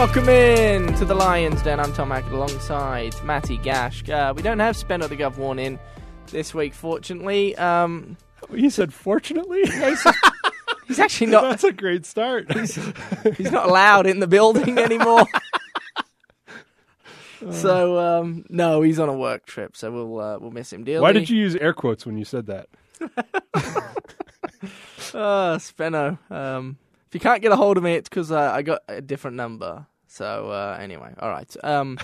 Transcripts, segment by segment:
Welcome in to the Lions Den. I'm Tom Hackett alongside Matty Gaschk. Uh, we don't have Spenno the Gov Warn in this week, fortunately. Um, You said fortunately. he's, he's actually not. That's a great start. He's not allowed in the building anymore. so um, no, he's on a work trip. So we'll uh, we'll miss him dearly. Why did you use air quotes when you said that? Uh, Spenno. Um, if you can't get a hold of me, it's because uh, I got a different number. So uh, anyway, all right. Um,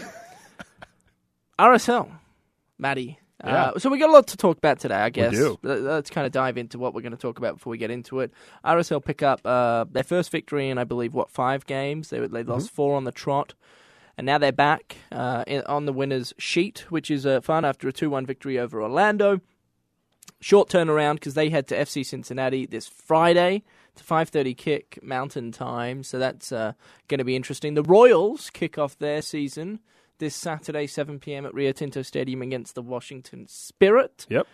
RSL, Maddie. Yeah. Uh, so we got a lot to talk about today, I guess. Let's kind of dive into what we're going to talk about before we get into it. RSL pick up uh, their first victory in, I believe, what five games? They they lost four on the trot, and now they're back uh, in, on the winners' sheet, which is uh, fun after a two-one victory over Orlando short turnaround because they head to FC Cincinnati this Friday. It's a 5:30 kick Mountain Time, so that's uh, going to be interesting. The Royals kick off their season this Saturday, 7 p.m. at Rio Tinto Stadium against the Washington Spirit. Yep.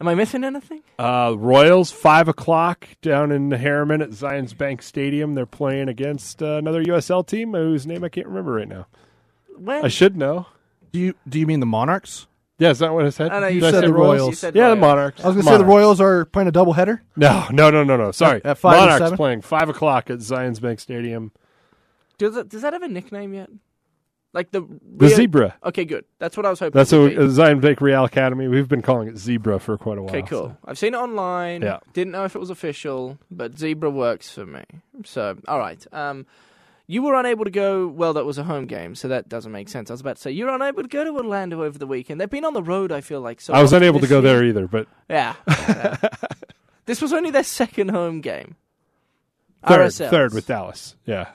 Am I missing anything? Uh, Royals, five o'clock down in Herriman at Zions Bank Stadium. They're playing against uh, another USL team whose name I can't remember right now. When? I should know. Do you do you mean the Monarchs? Yeah, is that what I said? I know you Did I said say the Royals. You said Yeah, the Royals. Monarchs. I was going to say the Monarchs. Royals are playing a doubleheader. No, no, no, no, no. Sorry. At five and Monarchs seven? playing five o'clock at Zions Bank Stadium. Does it, does that have a nickname yet? Like the The Rio- Zebra. Okay, good. That's what I was hoping. That's it a, would be. a Zion Bank Real Academy. We've been calling it Zebra for quite a while. Okay, cool. so. I've seen it online. Yeah. Didn't know if it was official, but Zebra works for me. So, all right. Um, you were unable to go. Well, that was a home game, so that doesn't make sense. I was about to say you were unable to go to Orlando over the weekend. They've been on the road. I feel like so. I was unable to go year. there either, but Yeah. yeah. this was only their second home game. third, RSL. third with Dallas. Yeah,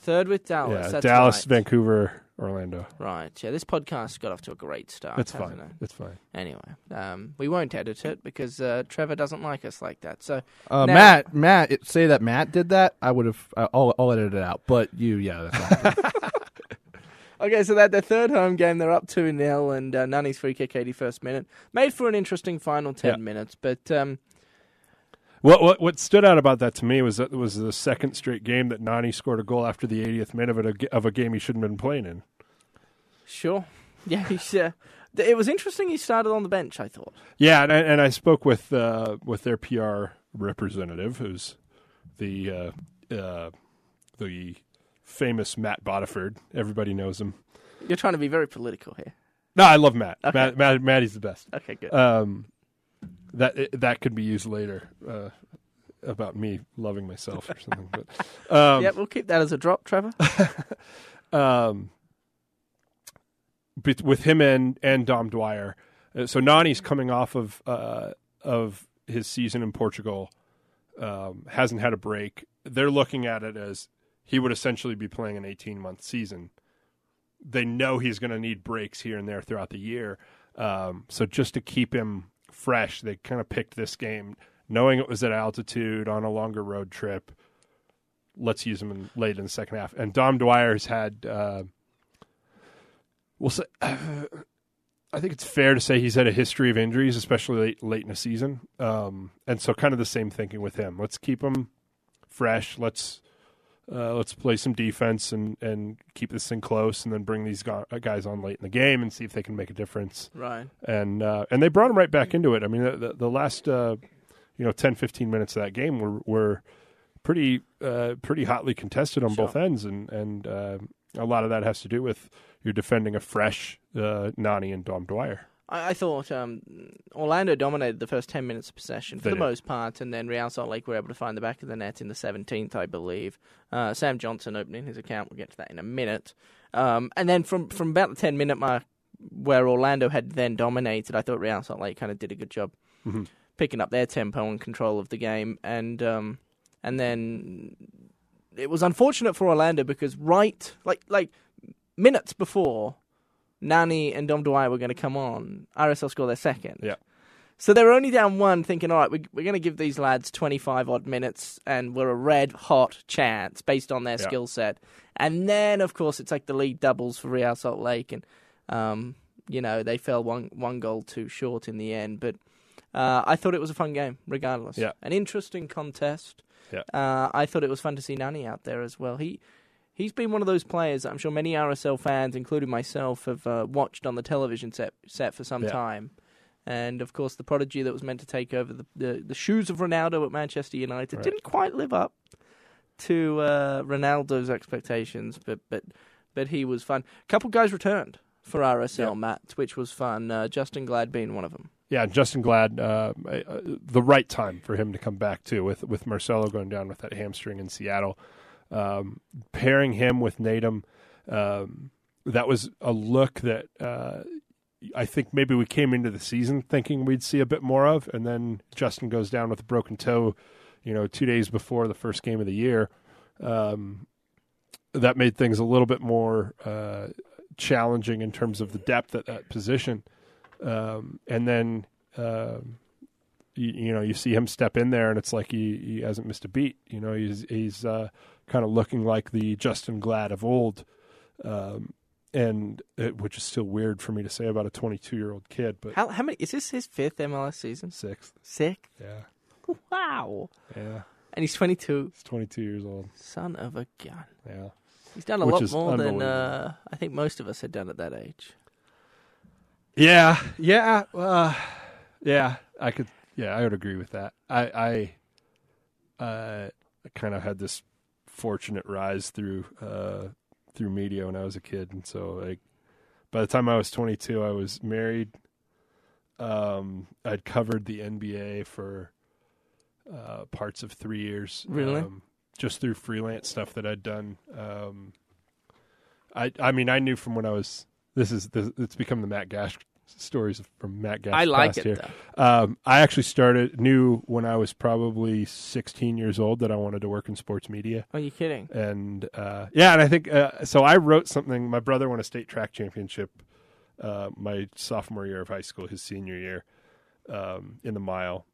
third with Dallas. yeah. Dallas, right. Vancouver, Orlando. Right. Yeah. This podcast got off to a great start. That's hasn't fine. it? That's fine. Anyway, um, we won't edit it because uh, Trevor doesn't like us like that. So Uh, Now- Matt, Matt, it, say that Matt did that. I would have. Uh, I'll, I'll edit it out. But you, yeah, that's. Okay, so that their third home game, they're up two 0 and uh, Nani's free kick, eighty first minute, made for an interesting final ten Yeah. minutes. But um, What, what what stood out about that to me was that it was the second straight game that Nani scored a goal after the 80th minute of a, of a game he shouldn't have been playing in. Sure, yeah, he's, uh, it was interesting. He started on the bench. I thought. Yeah, and I, and I spoke with uh, with their PR representative, who's the uh, uh, the famous Matt Bodiford. Everybody knows him. You're trying to be very political here. No, I love Matt. Okay. Matt, Matt Matty's the best. Okay, good. Um, that that could be used later uh, about me loving myself or something. But um, yeah, we'll keep that as a drop, Trevor. um, with him and and Dom Dwyer. Uh, so Nani's coming off of uh, of his season in Portugal, um, hasn't had a break. They're looking at it as he would essentially be playing an 18 month season. They know he's going to need breaks here and there throughout the year. Um, so just to keep him fresh, they kind of picked this game, knowing it was at altitude on a longer road trip. Let's use him in, late in the second half. And Dom Dwyer has had, uh, we'll say, I think it's fair to say he's had a history of injuries, especially late, late in the season. Um, and so, kind of the same thinking with him. Let's keep him fresh. Let's uh, let's play some defense and, and keep this thing close, and then bring these guys on late in the game and see if they can make a difference. right. And uh, and they brought him right back into it. I mean, the, the, the last uh, you know 10, 15 minutes of that game were were pretty uh, pretty hotly contested on Sure. both ends, and and uh, a lot of that has to do with you're defending a fresh uh, Nani and Dom Dwyer. I, I thought um, Orlando dominated the first 10 minutes of possession for They the did. most part, and then Real Salt Lake were able to find the back of the net in the 17th, I believe. Uh, Sam Johnson opening his account. We'll get to that in a minute. Um, and then from, from about the 10 minute mark, where Orlando had then dominated, I thought Real Salt Lake kind of did a good job Mhm. picking up their tempo and control of the game. And um, and then it was unfortunate for Orlando because right, like like minutes before Nani and Dom Dwyer were going to come on, RSL scored their second. Yeah. So they were only down one, thinking, all right, we're, we're going to give these lads 25 odd minutes and we're a red hot chance based on their Yeah. skill set. And then, of course, it's like the league doubles for Real Salt Lake. And, um, you know, they fell one, one goal too short in the end. But uh, I thought it was a fun game, regardless. Yeah. An interesting contest. Yeah. Uh, I thought it was fun to see Nani out there as well. He he's been one of those players that I'm sure many RSL fans, including myself, have uh, watched on the television set set for some Yeah. time. And of course, the prodigy that was meant to take over the the, the shoes of Ronaldo at Manchester United Right. didn't quite live up to uh, Ronaldo's expectations, but but but he was fun. A couple guys returned for RSL, Yeah. Matt, which was fun. Uh, Justen Glad being one of them. Yeah, Justen Glad, uh, uh, the right time for him to come back too, with with Marcelo going down with that hamstring in Seattle. Um, pairing him with Nedum, um, that was a look that uh, I think maybe we came into the season thinking we'd see a bit more of, and then Justen goes down with a broken toe, you know, two days before the first game of the year. Um, that made things a little bit more uh, challenging in terms of the depth at that position um, and then um, you, you know you see him step in there, and it's like he, he hasn't missed a beat. You know he's he's uh, kind of looking like the Justen Glad of old, um, and it, which is still weird for me to say about a 22 year old kid, but How how many is this his fifth MLS season? sixth, Sixth. yeah, Wow. yeah, And he's 22. he's 22 years old, Son of a gun. yeah. He's done a Which lot more than uh, I think most of us had done at that age. Yeah, yeah, uh, yeah. I could, yeah, I would agree with that. I, I, uh, I kind of had this fortunate rise through, uh, through media when I was a kid, and so like, by the time I was 22, I was married. Um, I'd covered the NBA for uh, parts of three years. Really? Um, just through freelance stuff that I'd done. Um, I, I mean, I knew from when I was. This is this, it's become the Matt Gaschk stories from Matt Gaschk. I like it here. though. Um, I actually started knew when I was probably 16 years old that I wanted to work in sports media, Are you kidding? and uh, yeah, and I think uh, so. I wrote something. My brother won a state track championship uh, my sophomore year of high school, his senior year, um, in the mile,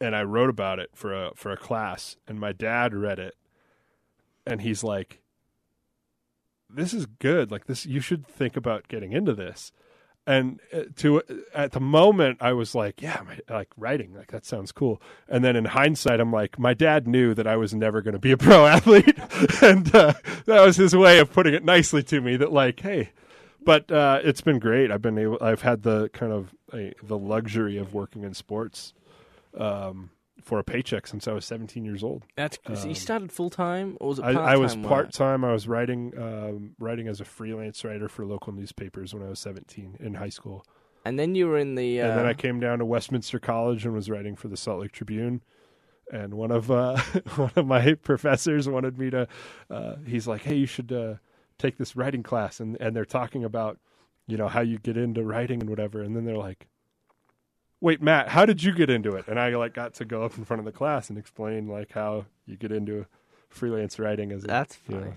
and I wrote about it for a for a class, and my dad read it, and he's like, "This is good. Like this, you should think about getting into this." And uh, to at the moment, I was like, "Yeah, my, like writing, like that sounds cool." And then in hindsight, I'm like, my dad knew that I was never going to be a pro athlete, and uh, that was his way of putting it nicely to me. That like, hey, but uh, it's been great. I've been able. I've had the kind of the luxury of working in sports um, for a paycheck since I was 17 years old. That's Um, you started full time or was it I, I was part time. I was writing um, writing as a freelance writer for local newspapers when I was 17 in high school. and then you were in the. Uh, and then I came down to Westminster College and was writing for the Salt Lake Tribune. And one of uh, one of my professors wanted me to. Uh, he's like, "Hey, you should uh, take this writing class," and and they're talking about, you know, how you get into writing and whatever. And then they're like, "Wait, Matt, how did you get into it?" And I like got to go up in front of the class and explain like how you get into freelance writing as a, That's you know,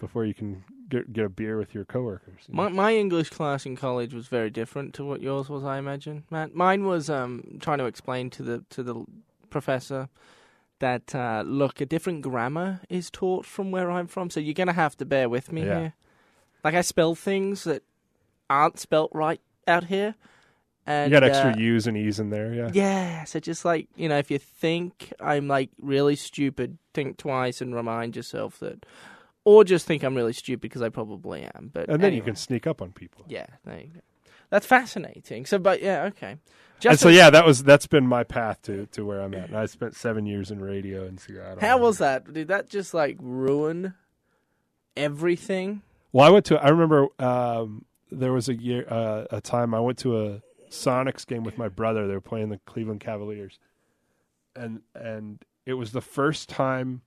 before you can get get a beer with your coworkers. you know? My my English class in college was very different to what yours was, I imagine. Matt, mine was um trying to explain to the to the professor that uh, look, a different grammar is taught from where I'm from, so you're gonna have to bear with me Yeah. here. Like I spell things that aren't spelt right out here, and you got extra uh, U's and E's in there, yeah. Yeah, so just like you know, if you think I'm like really stupid, think twice and remind yourself that, or just think I'm really stupid because I probably am. But And then you can sneak up on people. Yeah, there you go. That's fascinating. So, but yeah, okay. and so yeah, that was that's been my path to to where I'm at. And I spent seven years in radio in Seattle. how was that? Did that just like ruin everything? Well, I went to. I remember um, there was a year, uh, a time I went to a Sonics game with my brother. They were playing the Cleveland Cavaliers, and and it was the first time,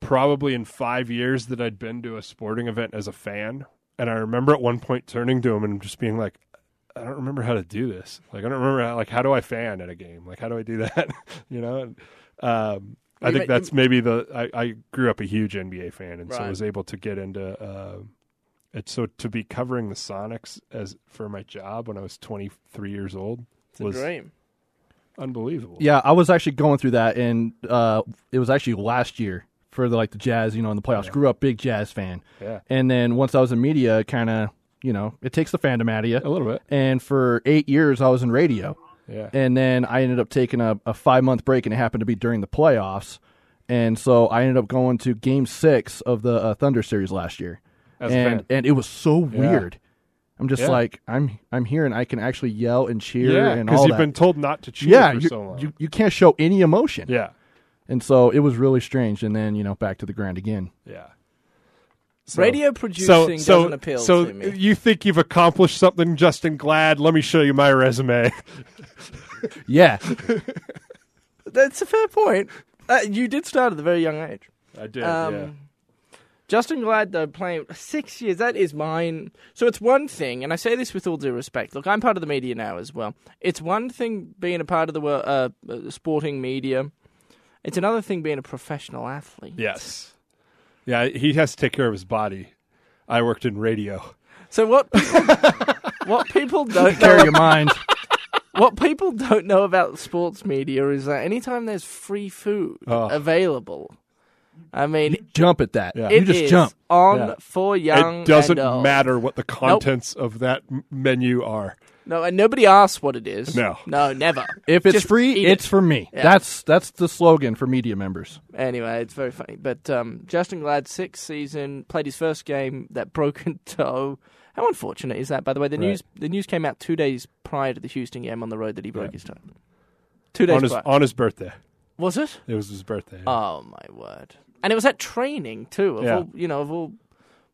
probably in five years, that I'd been to a sporting event as a fan. And I remember at one point turning to him and just being like, I don't remember how to do this. Like I don't remember how, like how do I fan at a game? Like how do I do that? you know. And, um, I think that's maybe the. I, I grew up a huge NBA fan, and so Right. was able to get into. Uh, it so to be covering the Sonics as for my job when I was 23 years old It's a was dream. unbelievable. Yeah, I was actually going through that, and uh, it was actually last year for the like the Jazz, you know, in the playoffs. Yeah. Grew up big Jazz fan, yeah, and then once I was in media, kind of, you know, it takes the fandom out of you. a little bit. And for eight years, I was in radio, Yeah, and then I ended up taking a, a five month break, and it happened to be during the playoffs. and so I ended up going to Game Six of the uh, Thunder series last year, As a and and it was so weird. I'm just Yeah. like I'm I'm here and I can actually yell and cheer yeah, and because all you've that. been told not to cheer yeah, for you, so long. you you can't show any emotion, yeah, and so it was really strange. And then you know back to the ground again. yeah. So- Radio producing so, doesn't appeal so to me. you think you've accomplished something, Justen Glad? Let me show you my resume. Yeah, That's a fair point. Uh, you did start at a very young age. I did. Um, yeah. Justen Glad, though, playing six years, that is mine. So it's one thing, and I say this with all due respect. Look, I'm part of the media now as well. It's one thing being a part of the wor- uh, uh, sporting media. It's another thing being a professional athlete. Yes. Yeah, he has to take care of his body. I worked in radio. So what people, what people don't carry know, your mind. what people don't know about sports media is that anytime there's free food Oh. available, I mean, Jump at that. Yeah. You just is jump. on Yeah. for young. it doesn't and old. matter what the contents of that menu are. No, and nobody asks what it is. No. no, never. If it's Just free, it's it. for me. Yeah. That's that's the slogan for media members. Anyway, it's very funny. But um, Justen Glad, sixth season, played his first game, that broken toe. How unfortunate is that? By the way, the Right. news the news came out two days prior to the Houston game on the road that he broke Yeah. his toe. Two days On his prior. on his birthday. Was it? It was his birthday. Oh my word! And it was at training too. Of Yeah. all you know, of all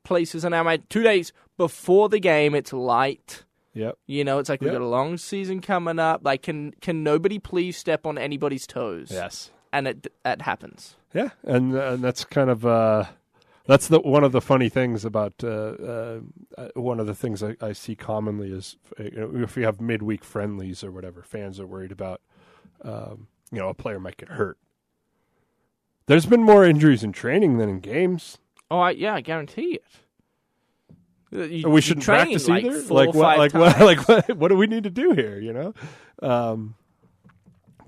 places. And now, my two days before the game, it's light. yep. You know, it's like we've got a long season coming up. Like, can can nobody please step on anybody's toes? Yes. and it it happens. Yeah, and and that's kind of uh, that's the one of the funny things about uh, uh, one of the things I, I see commonly is uh, you know, if we have midweek friendlies or whatever, fans are worried about um, you know a player might get hurt. There's been more injuries in training than in games. Oh, I, yeah, I guarantee it. Uh, you- we shouldn't practice like, either. Like what? Like what? Like what? What do we need to do here? You know. Um,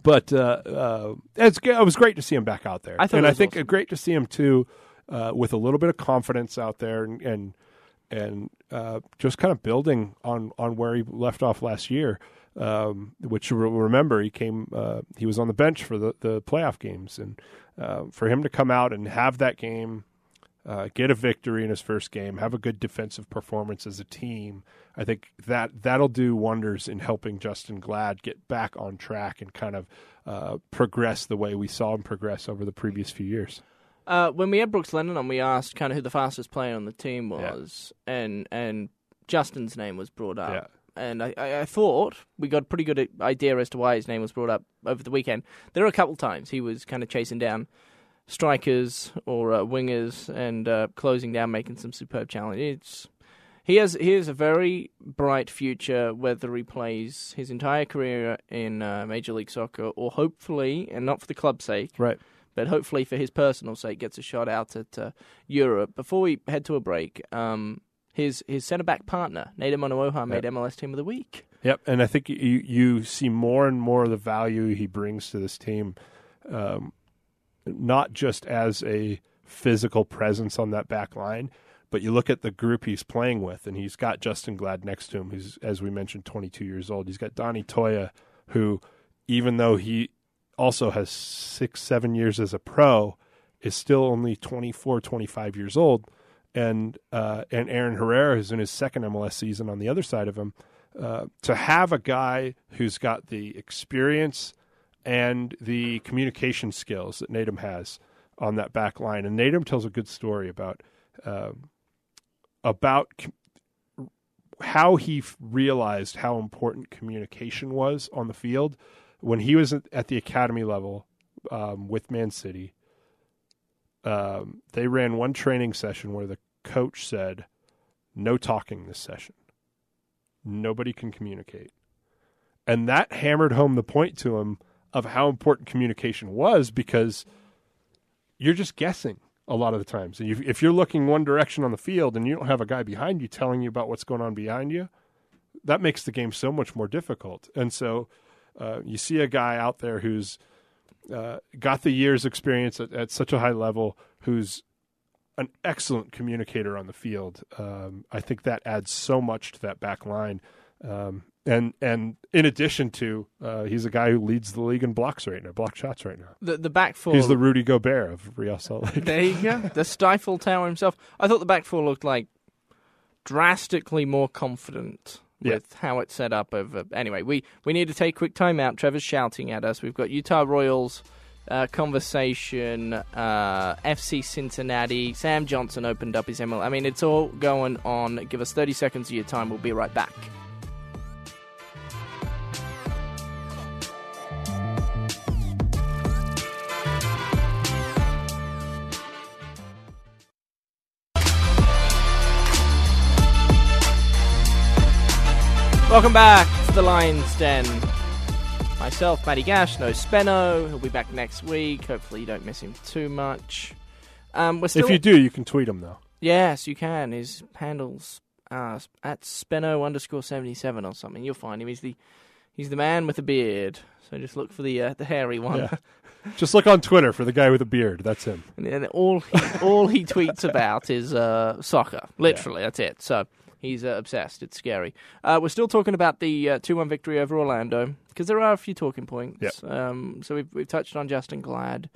but uh, uh, it's it was great to see him back out there, I and I think awesome. great to see him too, uh, with a little bit of confidence out there, and and, and uh, just kind of building on on where he left off last year. Um, which remember, he came, uh, he was on the bench for the the playoff games, and uh, for him to come out and have that game uh, get a victory in his first game, have a good defensive performance as a team. I think that that'll do wonders in helping Justen Glad get back on track and kind of uh, progress the way we saw him progress over the previous few years. Uh, when we had Brooks Lennon on, we asked kind of who the fastest player on the team was, and and Justen's name was brought up. Yeah. And I, I, I thought we got a pretty good idea as to why his name was brought up over the weekend. There were a couple times he was kind of chasing down strikers or uh, wingers and uh, closing down, making some superb challenges. It's, he has he has a very bright future, whether he plays his entire career in uh, Major League Soccer or hopefully, and not for the club's sake, Right. But hopefully for his personal sake, gets a shot out at uh, Europe. Before we head to a break, um, his his centre back partner, Nedum Onuoha, made MLS Team of the Week. Yep, and I think you you see more and more of the value he brings to this team, um, not just as a physical presence on that back line, but you look at the group he's playing with, and he's got Justen Glad next to him, who's as we mentioned, 22 years old. He's got Donny Toia, who, even though he also has six seven years as a pro, is still only 24, 25 years old. And uh, and Aaron Herrera is in his second MLS season on the other side of him uh, to have a guy who's got the experience and the communication skills that Nedum has on that back line. And Nedum tells a good story about um about how he realized how important communication was on the field when he was at, the academy level um, with Man City. Um, they ran one training session where the coach said, "No talking this session." nobody can communicate. And that hammered home the point to him of how important communication was because you're just guessing a lot of the times. And if you're looking one direction on the field and you don't have a guy behind you telling you about what's going on behind you, that makes the game so much more difficult. And so uh, you see a guy out there who's uh, got the years experience at, at such a high level, who's an excellent communicator on the field. Um, I think that adds so much to that back line. Um, and and in addition to, uh, he's a guy who leads the league in blocks right now, block shots right now. The the back four. He's the Rudy Gobert of Real Salt Lake. There you go. The Stifle Tower himself. I thought the back four looked like drastically more confident With how it's set up. Over anyway, we we need to take a quick time out. Trevor's shouting at us. We've got Utah Royals. Uh, conversation, uh, FC Cincinnati. Sam Johnson opened up his ML. I mean, it's all going on. Give us 30 seconds of your time. We'll be right back. Welcome back to the Lions Den. Myself, Matty Gaschk, no Spenno. He'll be back next week. Hopefully, you don't miss him too much. Um, we're still if you do, you can tweet him though. Yes, you can. His handle's uh, at Spenno underscore seventy seven or something. You'll find him. He's the he's the man with the beard. So just look for the uh, the hairy one. Yeah. Just look on Twitter for the guy with a beard. That's him. and, and all he, all he tweets about is uh, soccer. Literally, that's it. So he's uh, obsessed. It's scary. Uh, we're still talking about the two one victory over Orlando because there are a few talking points. Yep. Um, so we've we've touched on Justen Glad.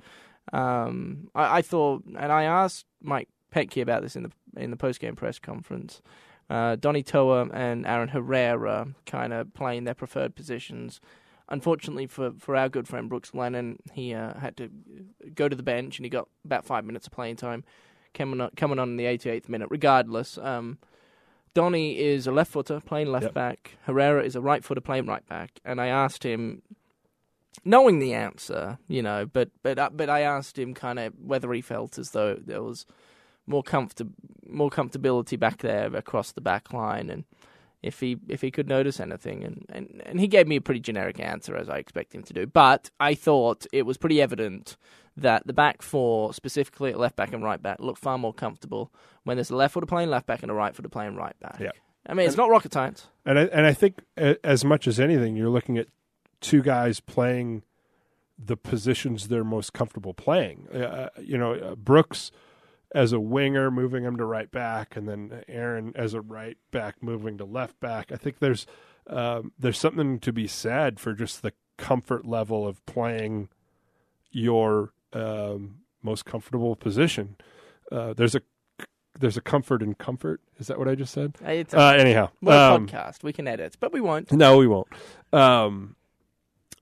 Um, I, I thought, and I asked Mike Petke about this in the in the post game press conference. Uh, Donny Toia and Aaron Herrera kind of playing their preferred positions. Unfortunately for, for our good friend Brooks Lennon, he uh, had to go to the bench and he got about five minutes of playing time coming on, coming on in the 88th minute. Regardless, um, Donny is a left footer playing left Yep. back. Herrera is a right footer playing right back. And I asked him, knowing the answer, you know, but but uh, but I asked him kind of whether he felt as though there was more comfort more comfortability back there across the back line and if he if he could notice anything and, and, and he gave me a pretty generic answer as I expect him to do. But I thought it was pretty evident that the back four, specifically at left back and right back, look far more comfortable when there's a left footer playing left back and a right footer playing right back. Yeah. I mean, it's not rocket science. And I, and I think as much as anything, you're looking at two guys playing the positions they're most comfortable playing. Uh, you know, uh, Brooks as a winger, moving him to right back, and then Aaron as a right back, moving to left back. I think there's um, there's something to be said for just the comfort level of playing your um, most comfortable position. Uh, there's a there's a comfort in comfort. Is that what I just said? It's a, Uh, anyhow, a um, podcast. We can edit, but we won't. no, we won't. Um,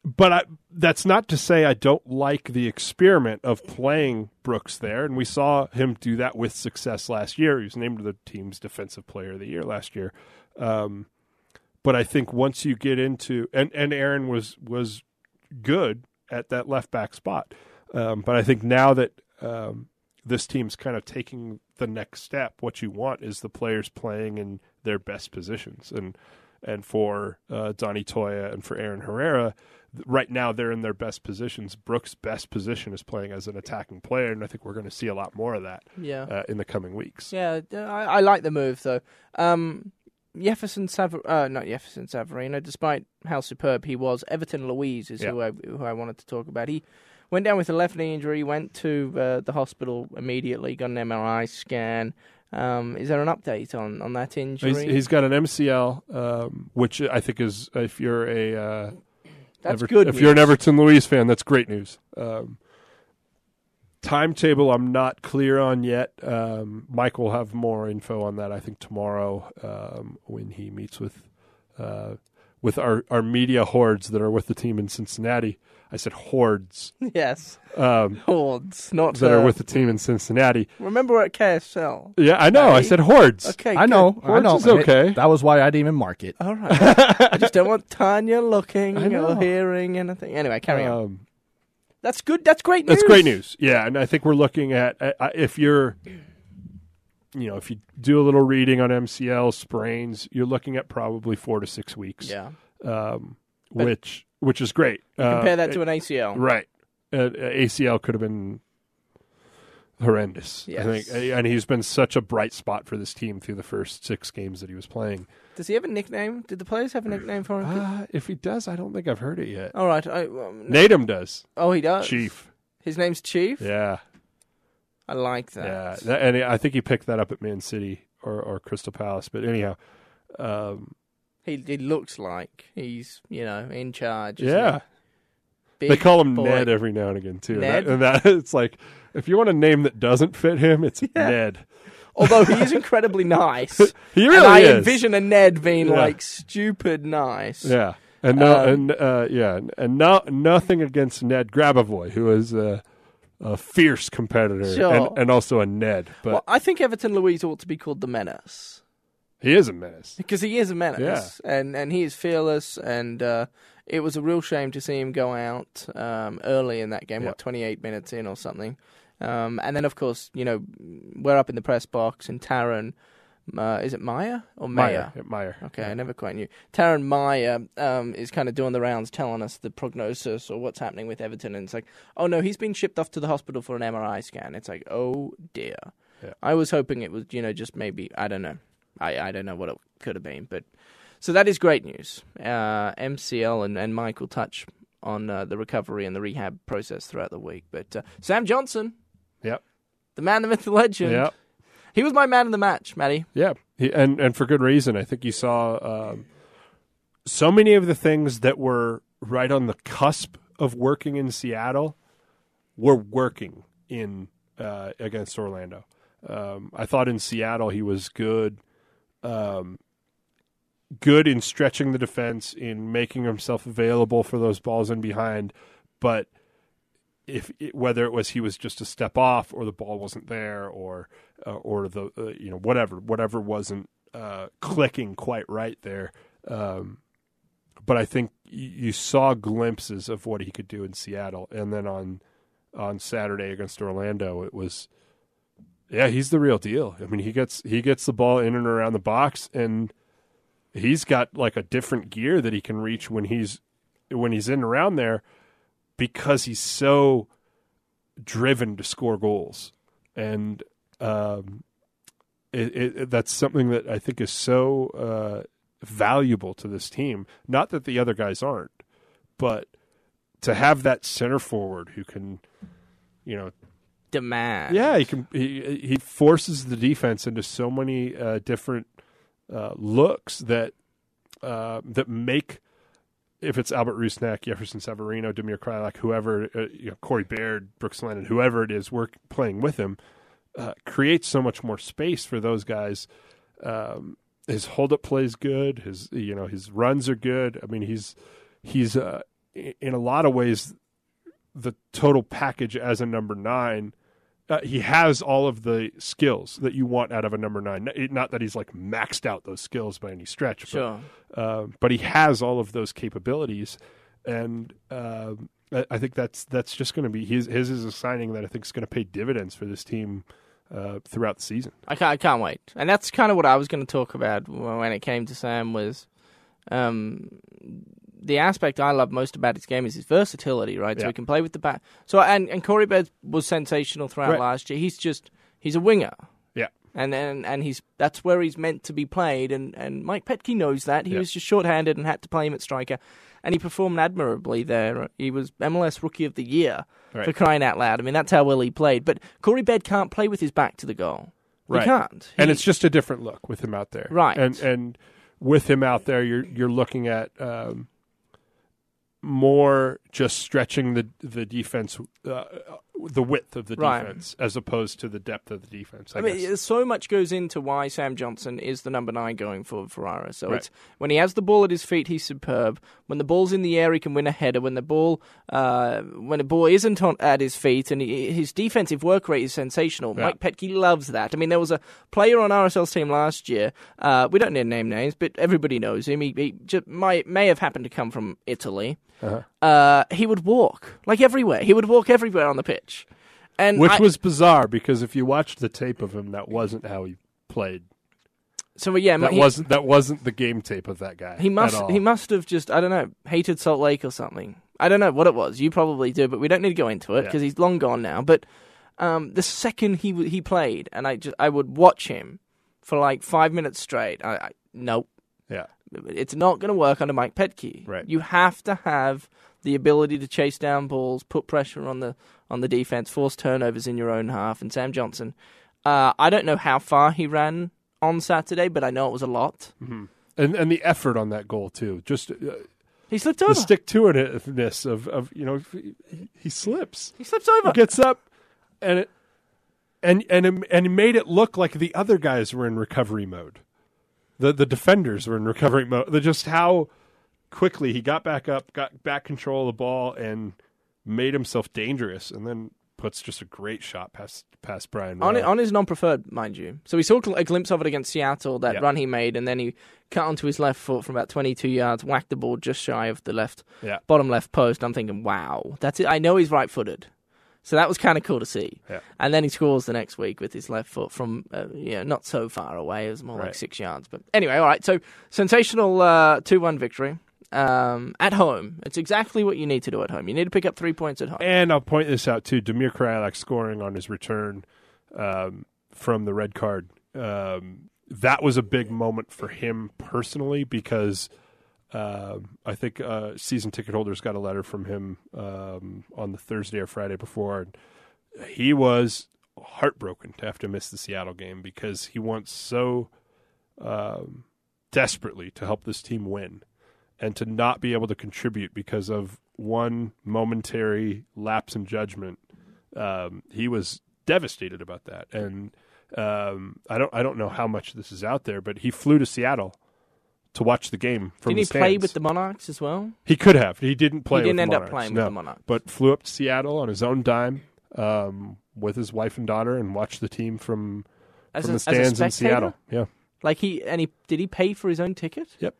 but I, that's not to say I don't like the experiment of playing Brooks there, and we saw him do that with success last year. He was named the team's defensive player of the year last year. Um, but I think once you get into and and Aaron was was good at that left back spot, um, but I think now that um, this team's kind of taking the next step, what you want is the players playing in their best positions, and and for uh, Donny Toia and for Aaron Herrera, right now they're in their best positions. Brooks' best position is playing as an attacking player, and I think we're going to see a lot more of that Yeah. uh, in the coming weeks. Yeah, I, I like the move though. Um, Jefferson Savar, uh, not Jefferson Savarino. Despite how superb he was, Everton Luiz is Yeah. who I who I wanted to talk about. He went down with a left knee injury. Went to uh, the hospital immediately. Got an MRI scan. Um, is there an update on, on that injury? He's, he's got an MCL, um, which I think is if you're a uh, That's Ever- good. If you're an. Everton Luiz fan, that's great news. Um, timetable, I'm not clear on yet. Um, Mike will have more info on that. I think tomorrow um, when he meets with uh, with our, our media hordes that are with the team in Cincinnati. I said hordes yes, um, hordes, not that are uh, with the team in Cincinnati. Remember we're at KSL. Yeah, I know. I said hordes. Okay, I good. know. I Hordes know. is okay. That was why I didn't even mark it. All right. I just don't want Tanya looking or hearing anything. Anyway, carry on. Um, That's good. That's great news. That's great news. Yeah, and I think we're looking at uh, uh, if you're, you know, if you do a little reading on MCL sprains, you're looking at probably four to six weeks. Yeah. um, But- which which is great. Uh, Compare that to an ACL. right. Uh, ACL could have been horrendous. I think, and he's been such a bright spot for this team through the first six games that he was playing. Does he have a nickname? Did the players have a nickname for him? Uh, if he does, I don't think I've heard it yet. All right. I, um, Nedum does. oh, he does. Chief. His name's Chief. Yeah. I like Yeah, that. that, and I think he picked that up at Man City or, or Crystal Palace. But anyhow, um, He he looks like he's you know in charge. Yeah, they call him boy. Ned every now and again too. Ned? That, and that it's like if you want a name that doesn't fit him, it's Ned. Although he is incredibly nice. He really and I is. envision a Ned being Yeah. like stupid nice. Yeah, and no, Um, and uh, yeah, and no, nothing against Ned Grabavoy, who is a, a fierce competitor Sure. and, and also a Ned, but Well, I think Everton Luiz ought to be called the Menace. He is a menace. because he is a menace, and and he is fearless. And uh, it was a real shame to see him go out um, early in that game, Yeah. what twenty eight minutes in or something. Um, and then of course, you know, we're up in the press box, and Taron, uh, is it Maya or Maya? Meyer, Meyer. Okay, I never quite knew. Taron Maya um, is kind of doing the rounds, telling us the prognosis or what's happening with Everton, and it's like, oh no, he's been shipped off to the hospital for an MRI scan. It's like, oh dear. Yeah. I was hoping it was, you know, just maybe I don't know, I I don't know what it could have been, but so that is great news. Uh, MCL and and Mike will touch on uh, the recovery and the rehab process throughout the week, but uh, Sam Johnson, Yep. the man, the myth, the legend, Yeah, he was my man of the match, Matty. yeah, he, and and for good reason. I think you saw um, so many of the things that were right on the cusp of working in Seattle were working in uh, against Orlando. Um, I thought in Seattle he was good, um, good in stretching the defense, in making himself available for those balls in behind, but if it, whether it was he was just a step off or the ball wasn't there or uh, or the uh, you know whatever whatever wasn't uh, clicking quite right there. Um, but I think you saw glimpses of what he could do in Seattle, and then on on Saturday against Orlando, it was yeah he's the real deal. I mean he gets he gets the ball in and around the box, and he's got like a different gear that he can reach when he's when he's in and around there because he's so driven to score goals, and um, it, it, that's something that I think is so uh, valuable to this team. Not that the other guys aren't, but to have that center forward who can, you know, Demand. yeah, he can. He he forces the defense into so many uh, different uh, looks that uh, that make. If it's Albert Rusnak, Jefferson Savarino, Damir Kreilach, whoever, uh, you know, Corey Baird, Brooks Lennon, whoever it is, work playing with him, uh, creates so much more space for those guys. Um, his hold up play is good. His you know his runs are good. I mean he's he's uh, in a lot of ways the total package as a number nine. Uh, he has all of the skills that you want out of a number nine. Not that he's like maxed out those skills by any stretch, Sure. but, uh, but he has all of those capabilities, and um I, I think that's that's just going to be his. His is a signing that I think is going to pay dividends for this team uh, throughout the season. I can't, I can't wait. And that's kind of what I was going to talk about when it came to Sam was um, the aspect I love most about his game is his versatility, right? So Yeah. he can play with the back. So and and Corey Baird was sensational throughout Right. last year. He's just he's a winger. Yeah. And, and and he's that's where he's meant to be played, and, and Mike Petke knows that. He Yeah. was just shorthanded and had to play him at striker, and he performed admirably there. He was MLS Rookie of the Year Right. for crying out loud. I mean, that's how well he played. But Corey Baird can't play with his back to the goal. Right. He can't. and He- it's just a different look with him out there, Right. And and with him out there, you're you're looking at um, more just stretching the the defense, uh, the width of the Right. defense, as opposed to the depth of the defense. I, I mean, so much goes into why Sam Johnson is the number nine going for Ferrara. So Right. it's when he has the ball at his feet, he's superb. When the ball's in the air, he can win a header. When the ball, uh, when the ball isn't on, at his feet, and he, his defensive work rate is sensational. Yeah. Mike Petke loves that. I mean, there was a player on RSL's team last year. Uh, we don't need to name names, but everybody knows him. He, he just might, may have happened to come from Italy. Uh-huh. Uh, he would walk like everywhere. He would walk everywhere on the pitch. And Which I- was bizarre because if you watched the tape of him, that wasn't how he played. so yeah, That he- wasn't that wasn't the game tape of that guy. He must he must have just I don't know hated Salt Lake or something. I don't know what it was. You probably do, but we don't need to go into it Yeah. because he's long gone now. But um, the second he he played, and I just I would watch him for like five minutes straight. I, I nope, Yeah. It's not going to work under Mike Petke. Right. You have to have the ability to chase down balls, put pressure on the on the defense, force turnovers in your own half. And Sam Johnson, uh, I don't know how far he ran on Saturday, but I know it was a lot. Mhm. and and the effort on that goal too. Just uh, He slipped the over. stick to itiveness of of you know he, he slips, he slips over. he gets up, and it and and it- and he made it look like the other guys were in recovery mode. The the defenders were in recovery mode. The just how quickly he got back up, got back control of the ball, and made himself dangerous, and then puts just a great shot past past Brian. on, on his non-preferred, mind you. So we saw a glimpse of it against Seattle, that Yeah. run he made, and then he cut onto his left foot from about 22 yards, whacked the ball just shy of the left Yeah. bottom left post. I'm thinking, wow, that's it. I know he's right-footed, so that was kind of cool to see. Yeah. And then he scores the next week with his left foot from, uh, yeah, not so far away. It was more like six yards. But anyway, all right. So sensational uh, two-one victory um, at home. It's exactly what you need to do at home. You need to pick up three points at home. And I'll point this out too: Damir Kreilach scoring on his return um, from the red card. Um, that was a big moment for him personally because um I think uh, season ticket holders got a letter from him um, on the Thursday or Friday before. He was heartbroken to have to miss the Seattle game because he wants so um, desperately to help this team win and to not be able to contribute because of one momentary lapse in judgment. Um, he was devastated about that, and um, I don't I don't know how much this is out there, but he flew to Seattle to watch the game from the game. Didn't he play with the Monarchs as well? He could have. He didn't play. he didn't end up playing no. with the Monarchs. but flew up to Seattle on his own dime um, with his wife and daughter and watched the team from as from a, the as a stands in? Seattle. Yeah. Like he and he did he pay for his own ticket? Yep.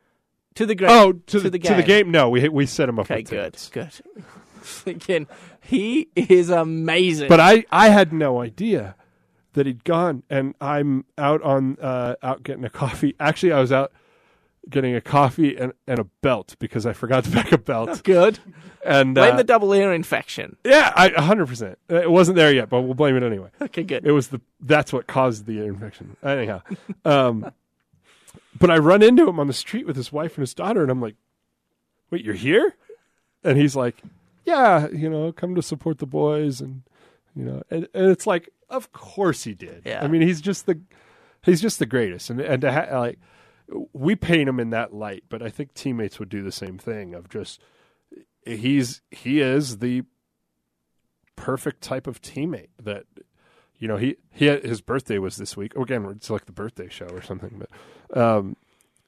To the game. Oh, to, the, the to the game? No, we we set him up. Okay, good, tickets. good. Thinking he is amazing. But I I had no idea that he'd gone, and I'm out on uh, out getting a coffee. Actually, I was out getting a coffee and, and a belt because I forgot to pack a belt. good. and Blame uh, the double ear infection. yeah, I 100. percent It wasn't there yet, but we'll blame it anyway. Okay, good. It was the that's what caused the infection. Anyhow, um, but I run into him on the street with his wife and his daughter, and I'm like, "Wait, you're here?" And he's like, "Yeah, you know, come to support the boys," and you know, and, and it's like, of course he did. Yeah. I mean, he's just the he's just the greatest, and and to ha- like we paint him in that light, but I think teammates would do the same thing of just he's he is the perfect type of teammate that you know he he had, his birthday was this week again it's like the birthday show or something but um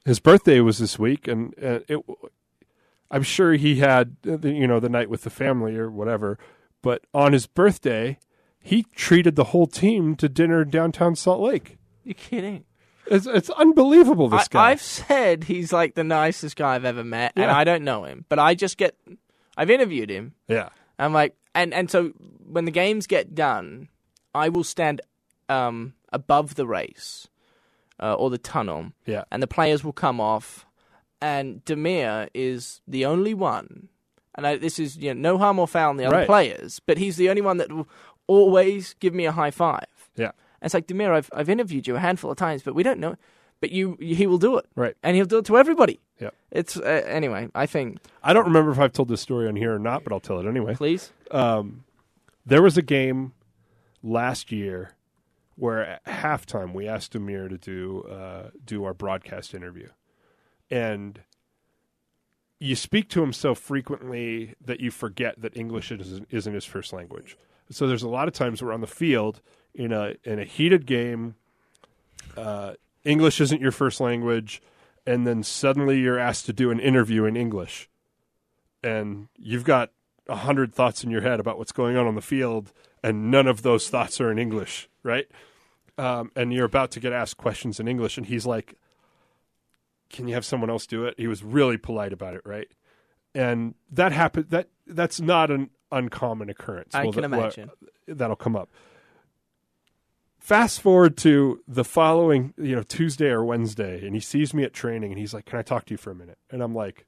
his birthday was this week and uh, it i'm sure he had the, you know the night with the family or whatever but on his birthday he treated the whole team to dinner downtown salt lake You're kidding. It's, it's unbelievable this I, guy I've said he's like the nicest guy I've ever met, and I don't know him, but I just get. I've interviewed him. yeah I'm like, and and so when the games get done, I will stand um, above the race uh, or the tunnel, yeah and the players will come off, and Damir is the only one, and I, this is you know no harm or foul on the other Right. players, but he's the only one that will always give me a high five. yeah it's like Damir, I've I've interviewed you a handful of times, but we don't know, but you he will do it, right and he'll do it to everybody. yeah It's uh, anyway. I think i don't remember if i've told this story on here or not but i'll tell it anyway please. um, there was a game last year where at halftime we asked Amir to do uh, do our broadcast interview, and you speak to him so frequently that you forget that English isn't, isn't his first language. So there's a lot of times we're on the field in a in a heated game. Uh, English isn't your first language, and then suddenly you're asked to do an interview in English, and you've got a hundred thoughts in your head about what's going on on the field, and none of those thoughts are in English, right? Um, and you're about to get asked questions in English, and he's like, "Can you have someone else do it?" He was really polite about it, right? And that happened. That that's not an uncommon occurrence. I Well, can that- imagine. that'll come up. Fast forward to the following, you know, Tuesday or Wednesday, and he sees me at training, and he's like, "Can I talk to you for a minute?" And I'm like,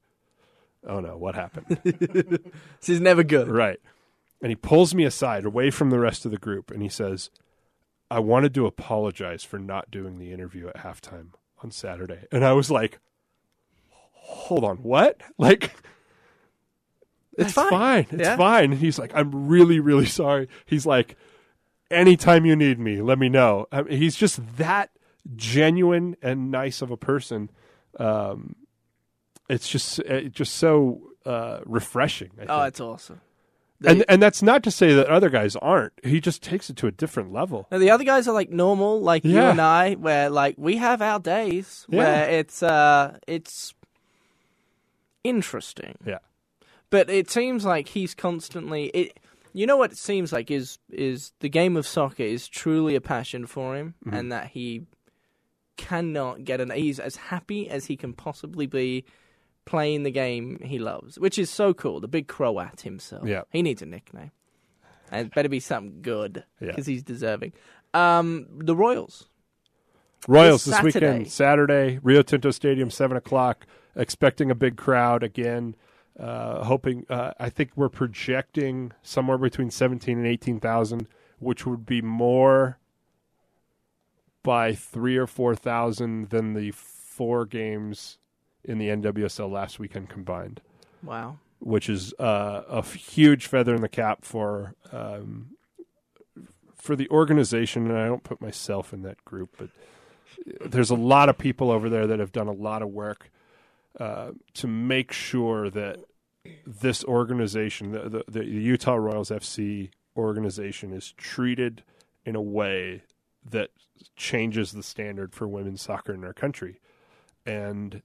"Oh no, what happened?" This is never good. Right. And he pulls me aside away from the rest of the group and he says, I wanted to apologize for not doing the interview at halftime on Saturday. And I was like, hold on, what? Like, it's fine. fine. It's Yeah. fine. And he's like, I'm really, really sorry. He's like, anytime you need me, let me know. I mean, he's just that genuine and nice of a person. um, it's just it just so uh, refreshing. I Oh, it's awesome. and and that's not to say that other guys aren't. He just takes it to a different level. now, the other guys are like normal, like you and I, where like we have our days Yeah. where it's uh it's interesting. Yeah. But it seems like he's constantly it. You know what it seems like is is the game of soccer is truly a passion for him, Mm-hmm. and that he cannot get an. He's as happy as he can possibly be playing the game he loves, which is so cool. The big Croat himself. Yeah. he needs a nickname, and it better be something good Yeah. because he's deserving. Um, the Royals. Royals This this, weekend, Saturday, Rio Tinto Stadium, seven o'clock. Expecting a big crowd again. Uh, hoping, uh, I think we're projecting somewhere between seventeen and eighteen thousand, which would be more by three or four thousand than the four games in the NWSL last weekend combined, Wow. which is uh, a huge feather in the cap for um, for the organization. And I don't put myself in that group, but there's a lot of people over there that have done a lot of work uh, to make sure that this organization, the, the, the Utah Royals FC organization, is treated in a way that changes the standard for women's soccer in our country. And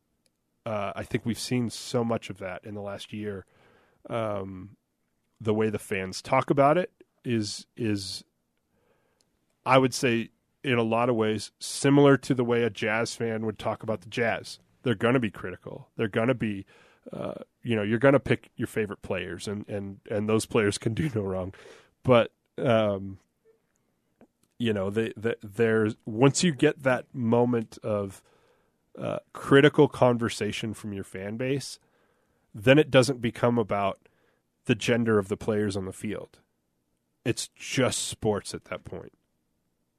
uh, I think we've seen so much of that in the last year. Um, the way the fans talk about it is is, I would say, in a lot of ways, similar to the way a jazz fan would talk about the jazz. They're going to be critical. They're going to be, uh, you know, you're going to pick your favorite players, and and and those players can do no wrong. But um, you know, they, they, there's once you get that moment of uh, critical conversation from your fan base, then it doesn't become about the gender of the players on the field. It's just sports at that point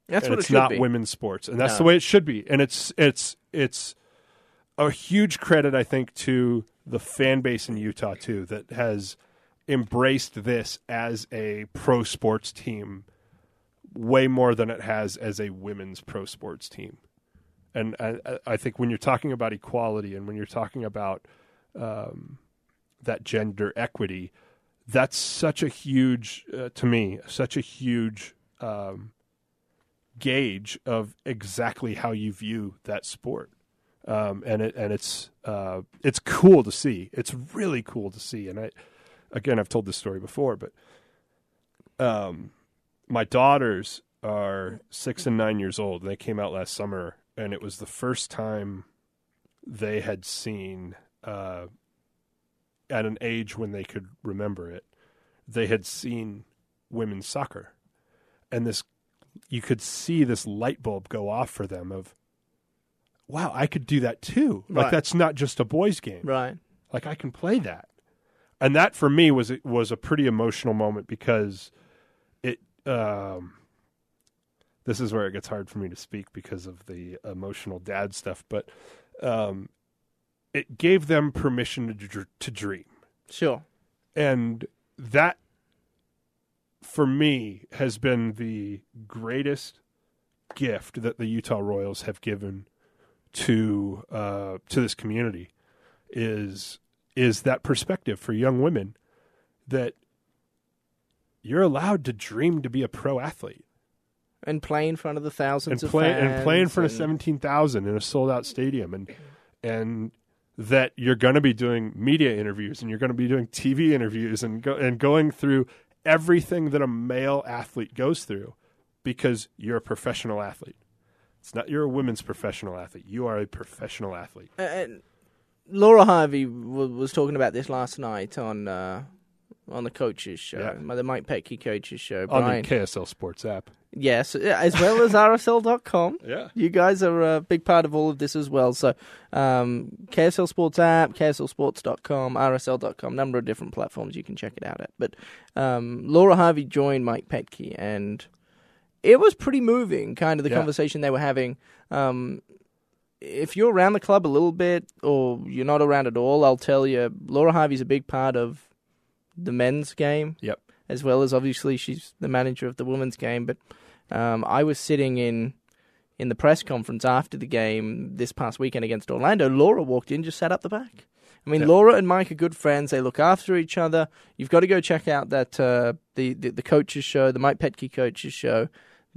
That's and what it it's should not be. women's sports, and that's No. the way it should be. And it's it's it's a huge credit, I think, to the fan base in Utah too that has embraced this as a pro sports team way more than it has as a women's pro sports team. And I, I- think when you're talking about equality and when you're talking about um, that gender equity, that's such a huge, uh, to me, such a huge um, gauge of exactly how you view that sport. Um, and it and it's uh, it's cool to see. It's really cool to see. And I, again, I've told this story before, but um, my daughters are six and nine years old. They came out last summer, and it was the first time they had seen uh, at an age when they could remember it. They had seen women's soccer, and this you could see this light bulb go off for them of wow i could do that too like Right. that's not just a boys game Right. like i can play that and that for me was was a pretty emotional moment because it um this is where it gets hard for me to speak because of the emotional dad stuff but um it gave them permission to dr- to dream Sure. and that for me has been the greatest gift that the Utah Royals have given to uh, to this community is is that perspective for young women that you're allowed to dream to be a pro athlete And play in front of the thousands and of play fans and play in front of seventeen thousand in a sold out stadium and and that you're going to be doing media interviews and you're going to be doing TV interviews and go and going through everything that a male athlete goes through because you're a professional athlete. It's not you're a women's professional athlete. You are a professional athlete. And Laura Harvey w- was talking about this last night on uh, on the coaches show, Yeah. the Mike Petke coaches show. On Brian, the KSL Sports app. yes, as well as RSL.com. Yeah. You guys are a big part of all of this as well. So, um, KSL Sports app, KSLSports.com, RSL.com, number of different platforms you can check it out at. But um, Laura Harvey joined Mike Petke, and it was pretty moving, kind of the Yeah. conversation they were having. Um, if you're around the club a little bit, or you're not around at all, I'll tell you, Laura Harvey's a big part of the men's game Yep. as well as obviously she's the manager of the women's game. But um, I was sitting in, in the press conference after the game this past weekend against Orlando, Laura walked in, just sat up the back. I mean, Yeah. Laura and Mike are good friends. They look after each other. You've got to go check out that uh, the, the the coaches show, the Mike Petke coaches show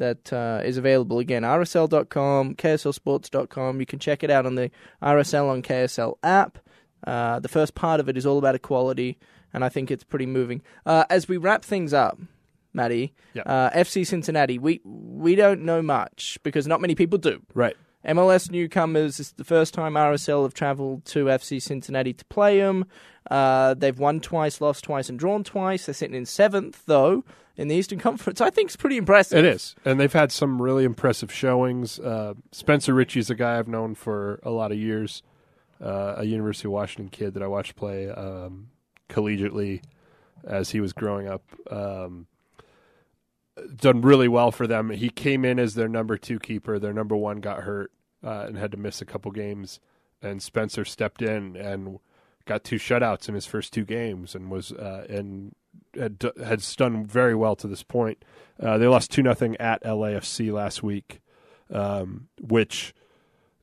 that uh, is available again. RSL.com, KSLSports.com. You can check it out on the RSL on KSL app. Uh, the first part of it is all about equality, and I think it's pretty moving. Uh, as we wrap things up, Maddie, Yeah. uh, FC Cincinnati, we we don't know much because not many people do. Right. MLS newcomers. Is the first time RSL have travelled to FC Cincinnati to play them. Uh, they've won twice, lost twice, and drawn twice. They're sitting in seventh, though, in the Eastern Conference. I think it's pretty impressive. It is, and they've had some really impressive showings. Uh, Spencer Richey's a guy I've known for a lot of years, uh, a University of Washington kid that I watched play um, collegiately as he was growing up. Um, done really well for them. He came in as their number two keeper. Their number one got hurt uh, and had to miss a couple games, and Spencer stepped in and got two shutouts in his first two games and was uh, and had, had done very well to this point. Uh, they lost two nothing at LAFC last week, um, which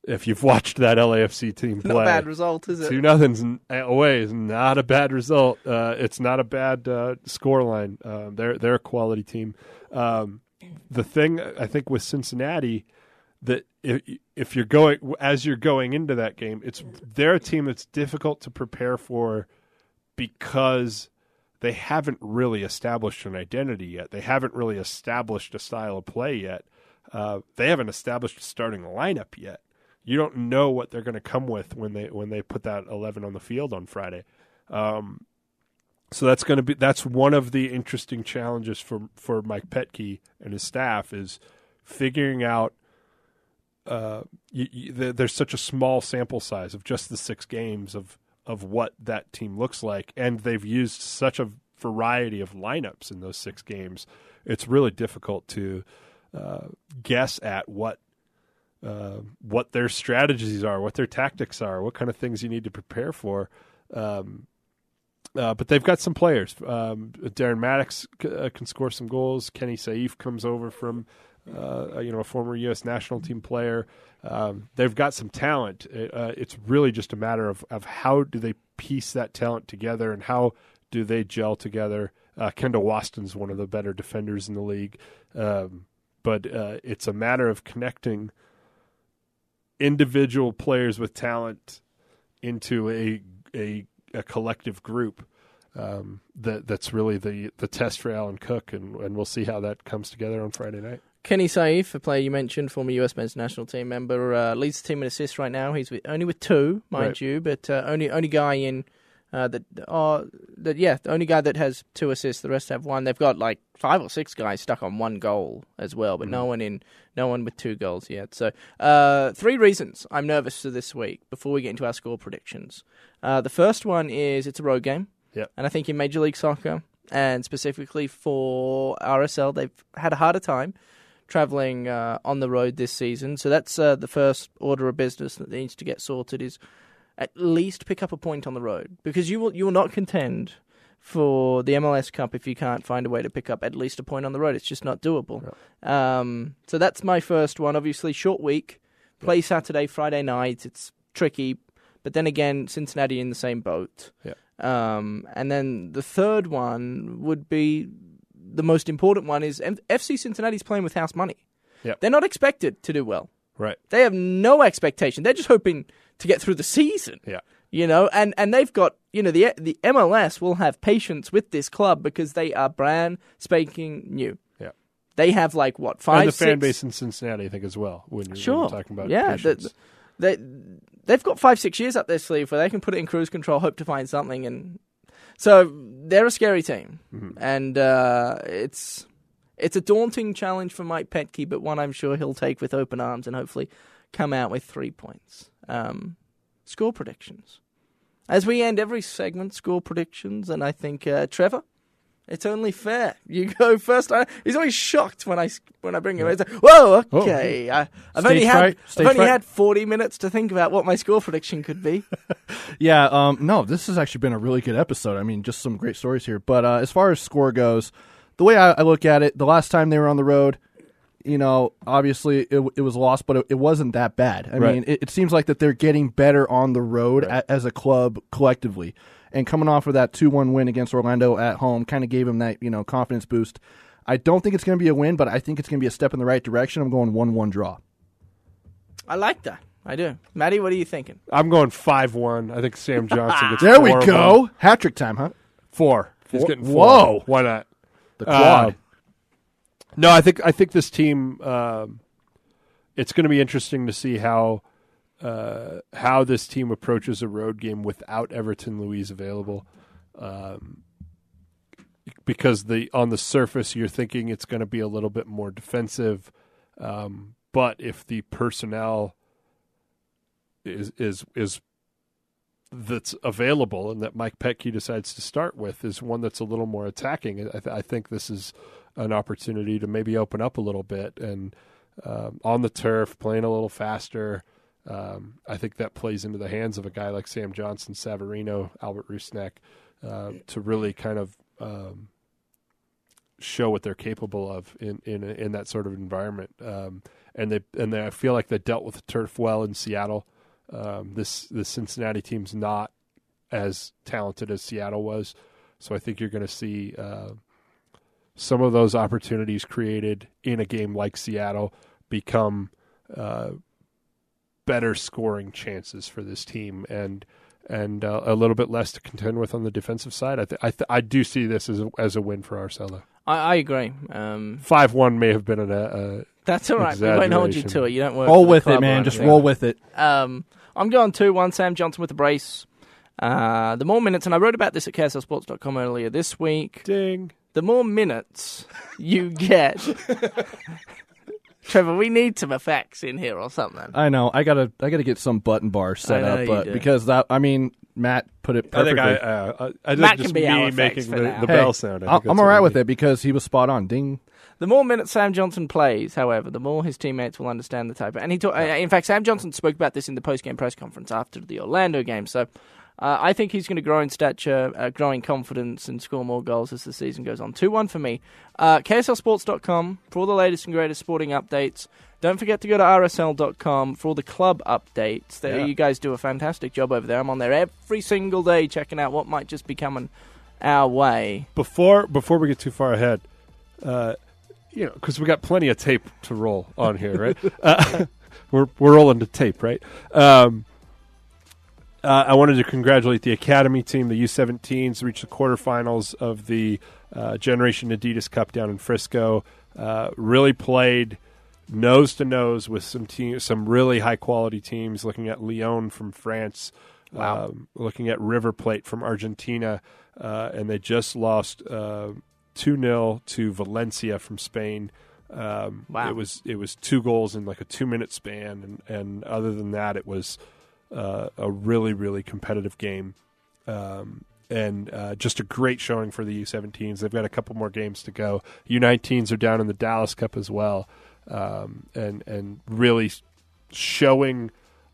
if you've watched that LAFC team Not play, a bad result, is it? two nothing's away is not a bad result. Uh, it's not a bad uh, score line. Uh, they're they're a quality team. Um, the thing I think with Cincinnati that if, if you're going as you're going into that game, it's they're a team that's difficult to prepare for because they haven't really established an identity yet. They haven't really established a style of play yet. Uh, they haven't established a starting lineup yet. You don't know what they're going to come with when they when they put that eleven on the field on Friday. Um, so that's going to be that's one of the interesting challenges for for Mike Petke and his staff is figuring out. Uh, you, you, there- there's such a small sample size of just the six games of of what that team looks like, and they've used such a variety of lineups in those six games. It's really difficult to uh, guess at what uh, what their strategies are, what their tactics are, what kind of things you need to prepare for. Um, uh, but they've got some players. Um, Darren Mattocks c- uh, can score some goals. Kenny Saief comes over from, uh, you know, a former U.S. national team player. Um, they've got some talent. Uh, it's really just a matter of, of how do they piece that talent together and how do they gel together. Kendall Waston's one of the better defenders in the league, um, but it's a matter of connecting individual players with talent into a a, a collective group. Um, that that's really the the test for Alan Koch, and, and we'll see how that comes together on Friday night. Kenny Saief, a player you mentioned, former US men's national team member, uh, leads the team in assists right now. He's with, only with two, mind Right. you, but uh, only only guy in uh, that uh, that yeah, the only guy that has two assists. The rest have one. They've got like five or six guys stuck on one goal as well, but no one in no one with two goals yet. So uh, three reasons I'm nervous for this week. Before we get into our score predictions, uh, the first one is it's a road game. Yep. And I think in Major League Soccer and specifically for RSL, they've had a harder time traveling uh, on the road this season. So that's uh, the first order of business that needs to get sorted is at least pick up a point on the road because you will you will not contend for the MLS Cup if you can't find a way to pick up at least a point on the road. It's just not doable. Um, so that's my first one. Obviously, short week. Play Saturday, Friday night. It's tricky, but then again, Cincinnati in the same boat. Yeah. Um, and then the third one would be the most important one is FC Cincinnati's playing with house money. Yep. They're not expected to do well. Right. They have no expectation. They're just hoping to get through the season. Yeah. You know, and, and they've got you know the the MLS will have patience with this club because they are brand spanking new. Yeah. They have like what five and the fan base in Cincinnati, I think, as well. When you're, when you're talking about yeah, patience. the- they they've got five six years up their sleeve where they can put it in cruise control, hope to find something, and so they're a scary team, Mm-hmm. and uh, it's it's a daunting challenge for Mike Petke, but one I'm sure he'll take with open arms and hopefully come out with three points. Um, score predictions. As we end every segment, score predictions, and I think uh, Trevor, it's only fair you go first. I, he's always shocked when I when I bring him. He's like, Whoa, okay. I, I've only had I've only fright. had forty minutes to think about what my score prediction could be. Yeah, um, no, this has actually been a really good episode. I mean, just some great stories here. But uh, as far as score goes, the way I, I look at it, the last time they were on the road, you know, obviously it, it was lost, but it, it wasn't that bad. I Right. mean, it, it seems like that they're getting better on the road Right. a, as a club collectively. And coming off of that 2 1 win against Orlando at home kind of gave them that, you know, confidence boost. I don't think it's going to be a win, but I think it's going to be a step in the right direction. I'm going 1 1 draw. I like that. I do. Maddie, what are you thinking? I'm going five one. I think Sam Johnson gets. There we four of them. go. Hat trick time, huh? Four. He's getting four. Whoa. Why not? The quad. Uh, no, I think I think this team. Um, it's going to be interesting to see how uh, how this team approaches a road game without Everton Luiz available. Um, because the on the surface you're thinking it's going to be a little bit more defensive, um, but if the personnel is is is that's available and that Mike Petke decides to start with is one that's a little more attacking. I, th- I think this is an opportunity to maybe open up a little bit and um, on the turf, playing a little faster. Um, I think that plays into the hands of a guy like Sam Johnson, Savarino, Albert Rusnak, uh, to really kind of um, show what they're capable of in in, in that sort of environment. Um, and they and they, I feel like they dealt with the turf well in Seattle. Um, this the Cincinnati team's not as talented as Seattle was, so I think you're going to see uh, some of those opportunities created in a game like Seattle become uh, better scoring chances for this team, and and uh, a little bit less to contend with on the defensive side. I th- I, th- I do see this as a, as a win for RSL. I, I agree. Um, Five one may have been an, uh, that's all right. We won't hold you to it. You don't work. Roll with it, man. Just roll with it. Um, I'm going 2 1 Sam Johnson with the brace. Uh, the more minutes, and I wrote about this at KSLSports.com earlier this week, ding. The more minutes you get. Trevor, we need some effects in here or something. I know. I gotta. I gotta get some button bar set I know up, you but do. because that. I mean, Matt put it I think perfectly. I, uh, I, I think Matt just can be our me effects making for the, now. the Hey, bell sound. I I- think I'm that's all what right we with need. it because he was spot on. Ding. The more minutes Sam Johnson plays, however, the more his teammates will understand the type. And he, talk, uh, in fact, Sam Johnson spoke about this in the post-game press conference after the Orlando game. So, uh, I think he's going to grow in stature, uh, grow in confidence, and score more goals as the season goes on. Two-one for me. Uh, KSLSports.com for all the latest and greatest sporting updates. Don't forget to go to RSL.com for all the club updates. There, Yeah. you guys do a fantastic job over there. I'm on there every single day checking out what might just be coming our way. before before we get too far ahead, uh, you know, because we got plenty of tape to roll on here, right? uh, we're we're rolling the tape, right? Um, uh, I wanted to congratulate the academy team, the U17s, reached the quarterfinals of the uh, Generation Adidas Cup down in Frisco. Uh, really played nose to nose with some team, some really high quality teams. Looking at Lyon from France, Wow. um, looking at River Plate from Argentina, uh, and they just lost uh, two 0 to Valencia from Spain. Um, Wow. It was it was two goals in like a two minute span, and, and other than that, it was uh, a really really competitive game. Um, and uh, just a great showing for the U17s. They've got a couple more games to go. U19s are down in the Dallas Cup as well, um, and and really showing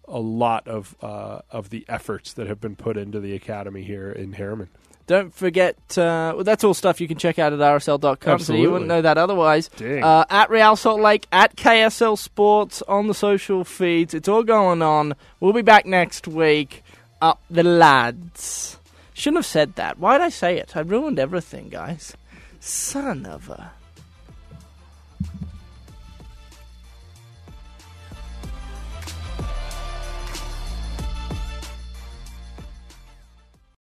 a lot of uh, of the efforts that have been put into the academy here in Herriman. Don't forget, uh, well, that's all stuff you can check out at rsl.com, so you wouldn't know that otherwise. Uh, at Real Salt Lake, at KSL Sports, on the social feeds. It's all going on. We'll be back next week. Up the lads. Shouldn't have said that. Why'd I say it? I ruined everything, guys. Son of a.